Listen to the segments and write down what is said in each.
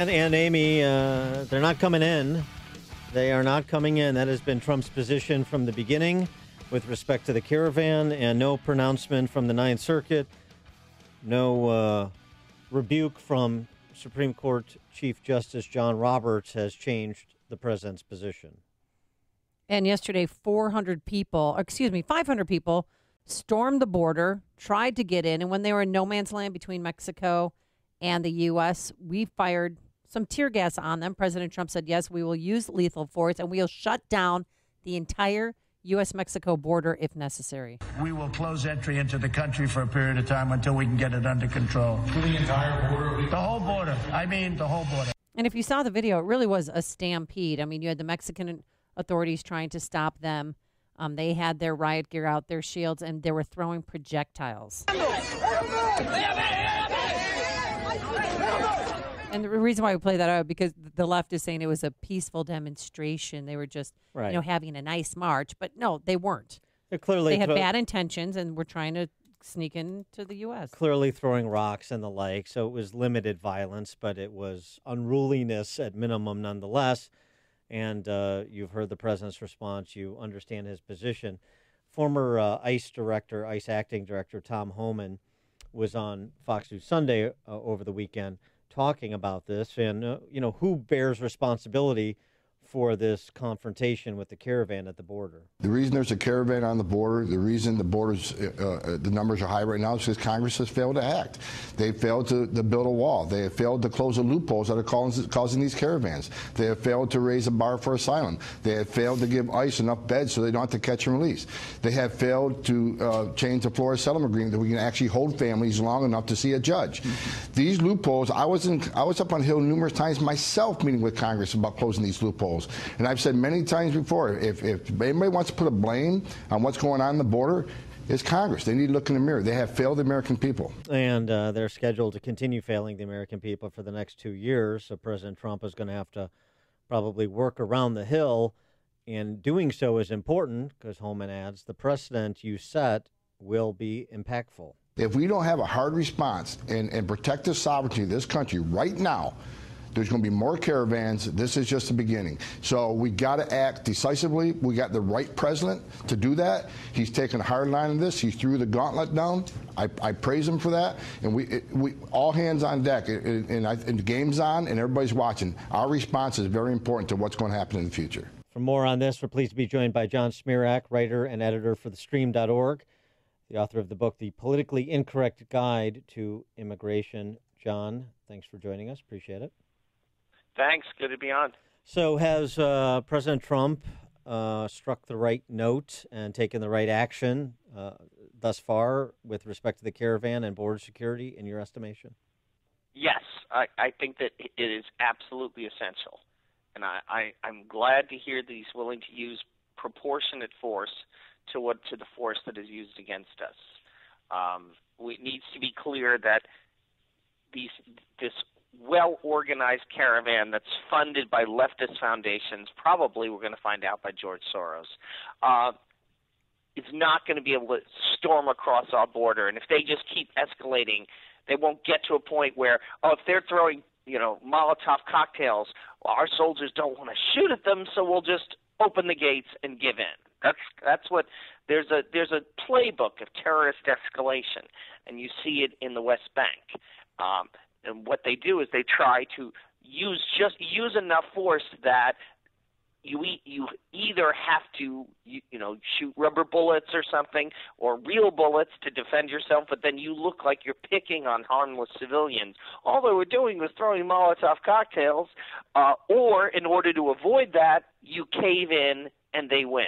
And, Amy, uh, they're not coming in. They are not coming in. That has been Trump's position from the beginning with respect to the caravan, and no pronouncement from the Ninth Circuit, no uh, rebuke from Supreme Court Chief Justice John Roberts has changed the president's position. And yesterday, 400 people, excuse me, 500 people stormed the border, tried to get in, and when they were in no man's land between Mexico and the U.S., we fired some tear gas on them. President Trump said, yes, we will use lethal force and we'll shut down the entire U.S. Mexico border if necessary. We will close entry into the country for a period of time until we can get it under control. The entire border? The whole border. I mean, the whole border. And if you saw the video, it really was a stampede. I mean, you had the Mexican authorities trying to stop them. Um, they had their riot gear out, their shields, and they were throwing projectiles. And the reason why we play that out because the left is saying it was a peaceful demonstration. They were just, Right. you know, having a nice march, but no, they weren't. They're clearly They had bad intentions and were trying to sneak into the U.S. clearly throwing rocks and the like. So it was limited violence, but it was unruliness at minimum nonetheless. And uh, you've heard the president's response. You understand his position. Former uh, ICE director, ICE acting director Tom Homan was on Fox News Sunday uh, over the weekend talking about this and, uh, you know, who bears responsibility for this confrontation with the caravan at the border. The reason there's a caravan on the border, the reason the borders, uh, uh, the numbers are high right now is because Congress has failed to act. They failed to, to build a wall. They have failed to close the loopholes that are causing, causing these caravans. They have failed to raise a bar for asylum. They have failed to give ICE enough beds so they don't have to catch and release. They have failed to uh, change the Flores settlement agreement that we can actually hold families long enough to see a judge. These loopholes, I was in, I was up on Hill numerous times myself meeting with Congress about closing these loopholes. And I've said many times before, if, if anybody wants to put a blame on what's going on in the border, it's Congress. They need to look in the mirror. They have failed the American people. And uh, they're scheduled to continue failing the American people for the next two years. So President Trump is going to have to probably work around the hill. And doing so is important because Homan adds the precedent you set will be impactful. If we don't have a hard response and, and protect the sovereignty of this country right now, there's going to be more caravans. This is just the beginning. So we got to act decisively. We got the right president to do that. He's taken a hard line on this. He threw the gauntlet down. I, I praise him for that. And we, it, we all hands on deck. And, I, and the game's on, and everybody's watching. Our response is very important to what's going to happen in the future. For more on this, we're pleased to be joined by John Zmirak, writer and editor for TheStream.org, the author of the book, The Politically Incorrect Guide to Immigration. John, thanks for joining us. Appreciate it. Thanks. Good to be on. So, has uh, President Trump uh, struck the right note and taken the right action uh, thus far with respect to the caravan and border security, in your estimation? Yes, I, I think that it is absolutely essential. And I, I, I'm glad to hear that he's willing to use proportionate force to what to the force that is used against us. Um, it needs to be clear that these this well organized caravan that's funded by leftist foundations, probably we're going to find out by George Soros, uh, is not going to be able to storm across our border. And if they just keep escalating, they won't get to a point where, oh, if they're throwing, you know, Molotov cocktails, well, our soldiers don't want to shoot at them, so we'll just open the gates and give in. That's that's what there's a there's a playbook of terrorist escalation, and you see it in the West Bank. Um, and what they do is they try to use just use enough force that you you either have to you, you know shoot rubber bullets or something or real bullets to defend yourself but then you look like you're picking on harmless civilians. All they were doing was throwing molotov cocktails uh, or in order to avoid that you cave in and they win.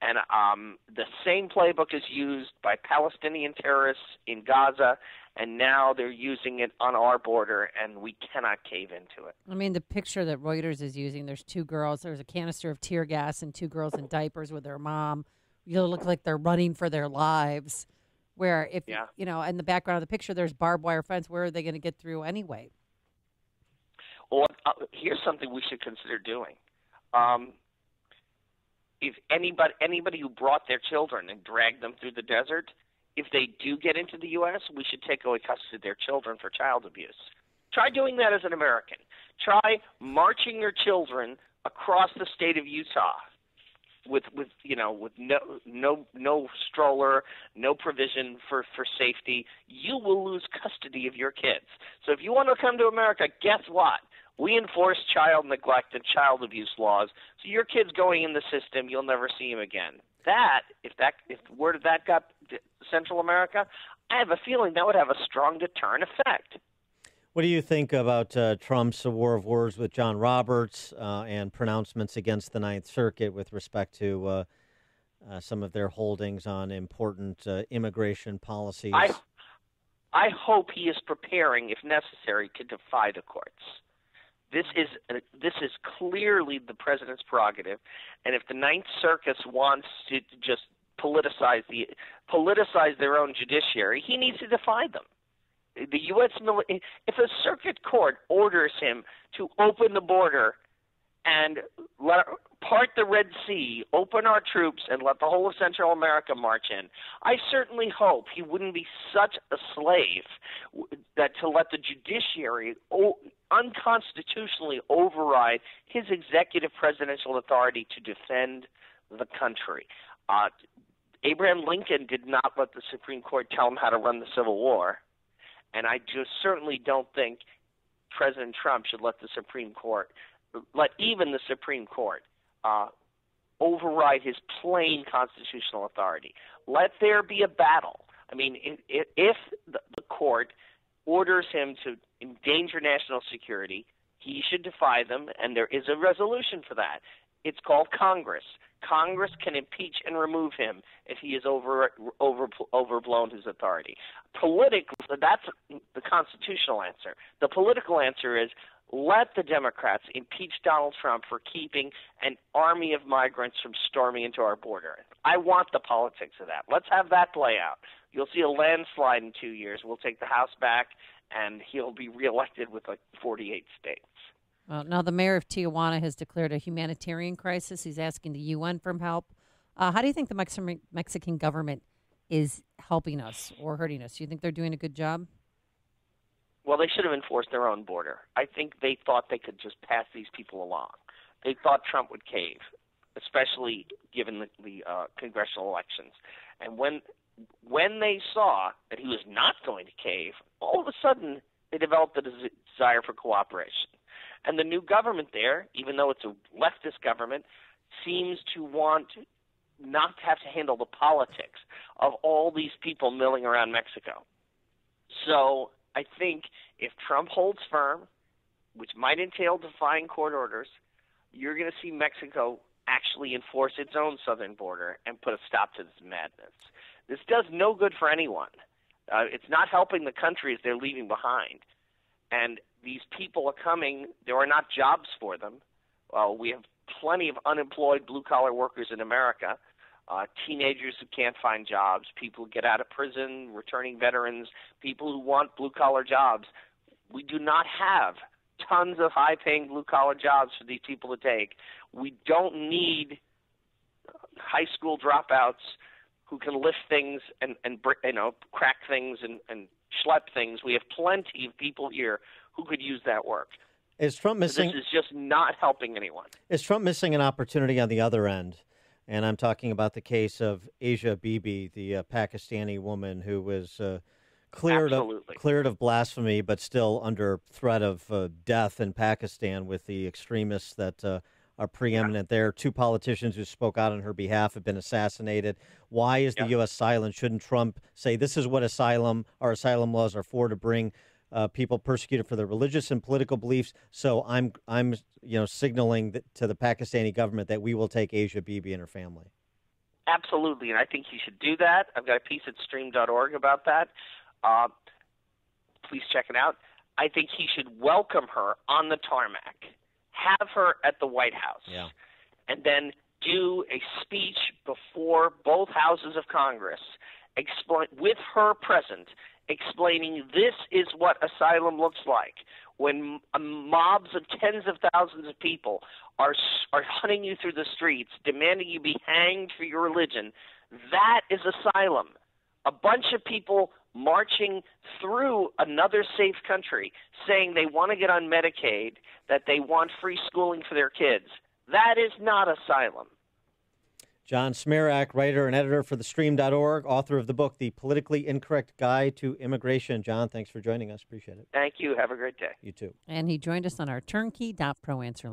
And um, the same playbook is used by Palestinian terrorists in Gaza, and now they're using it on our border, and we cannot cave into it. I mean, the picture that Reuters is using, there's two girls, there's a canister of tear gas, and two girls in diapers with their mom. You look like they're running for their lives. Where, if, Yeah. you know, in the background of the picture, there's barbed wire fence. Where are they going to get through anyway? Well, uh, here's something we should consider doing. Um, if anybody anybody who brought their children and dragged them through the desert, if they do get into the U.S., we should take away custody of their children for child abuse. Try doing that as an American. Try marching your children across the state of Utah with with you know with no no no stroller, no provision for for safety, you will lose custody of your kids. So if you want to come to America, guess what? We enforce child neglect and child abuse laws. So your kid's going in the system, you'll never see him again. That if that if word of that got to Central America, I have a feeling that would have a strong deterrent effect. What do you think about uh, Trump's war of words with John Roberts uh, and pronouncements against the Ninth Circuit with respect to uh, uh some of their holdings on important uh, immigration policies? I, I hope he is preparing, if necessary, to defy the courts. This is uh, this is clearly the president's prerogative, and if the Ninth Circus wants to just politicize the politicize their own judiciary, he needs to defy them the U.S. military, if a circuit court orders him to open the border and let part the Red Sea, open our troops, and let the whole of Central America march in, I certainly hope he wouldn't be such a slave that to let the judiciary unconstitutionally override his executive presidential authority to defend the country. Uh, Abraham Lincoln did not let the Supreme Court tell him how to run the Civil War. And I just certainly don't think President Trump should let the Supreme Court, let even the Supreme Court, uh, override his plain constitutional authority. Let there be a battle. I mean, if, if the, court orders him to endanger national security, he should defy them, and there is a resolution for that. It's called Congress. Congress can impeach and remove him if he has over, over, overblown his authority. Politically, that's the constitutional answer. The political answer is let the Democrats impeach Donald Trump for keeping an army of migrants from storming into our border. I want the politics of that. Let's have that play out. You'll see a landslide in two years. We'll take the House back, and he'll be reelected with like 48 states. Well, now the mayor of Tijuana has declared a humanitarian crisis. He's asking the UN for help. Uh, how do you think the Mex- Mexican government is helping us or hurting us? Do you think they're doing a good job? Well, they should have enforced their own border. I think they thought they could just pass these people along. They thought Trump would cave, especially given the, the uh, congressional elections. And when when they saw that he was not going to cave, all of a sudden they developed a desire for cooperation. And the new government there, even though it's a leftist government, seems to want not to have to handle the politics of all these people milling around Mexico. So I think if Trump holds firm, which might entail defying court orders, you're going to see Mexico actually enforce its own southern border and put a stop to this madness. This does no good for anyone. Uh, it's not helping the countries they're leaving behind. And these people are coming. There are not jobs for them. Uh, we have plenty of unemployed blue collar workers in America. Uh, teenagers who can't find jobs, people who get out of prison, returning veterans, people who want blue collar jobs. We do not have tons of high paying blue collar jobs for these people to take. We don't need high school dropouts who can lift things and, and you know, crack things and, and schlep things. We have plenty of people here who could use that work. Is Trump missing? This is just not helping anyone. Is Trump missing an opportunity on the other end? And I'm talking about the case of Asia Bibi, the uh, Pakistani woman who was uh, cleared of cleared of blasphemy, but still under threat of uh, death in Pakistan with the extremists that uh, are preeminent yeah. there. Two politicians who spoke out on her behalf have been assassinated. Why is the U.S. silent? Shouldn't Trump say this is what asylum our asylum laws are for to bring uh, people persecuted for their religious and political beliefs. So I'm I'm you know signaling to the Pakistani government that we will take Asia Bibi and her family. Absolutely, and I think he should do that. I've got a piece at stream.org about that. Uh, please check it out. I think he should welcome her on the tarmac, have her at the White House, yeah. and then do a speech before both houses of Congress, explain with her present, explaining this is what asylum looks like when mobs of tens of thousands of people are are hunting you through the streets demanding you be hanged for your religion that is asylum a bunch of people marching through another safe country saying they want to get on Medicaid, that they want free schooling for their kids. That is not asylum. John Zmirak, writer and editor for thestream.org, author of the book The Politically Incorrect Guide to Immigration. John, thanks for joining us. Appreciate it. Thank you. Have a great day. You too. And he joined us on our turnkey.pro answer line.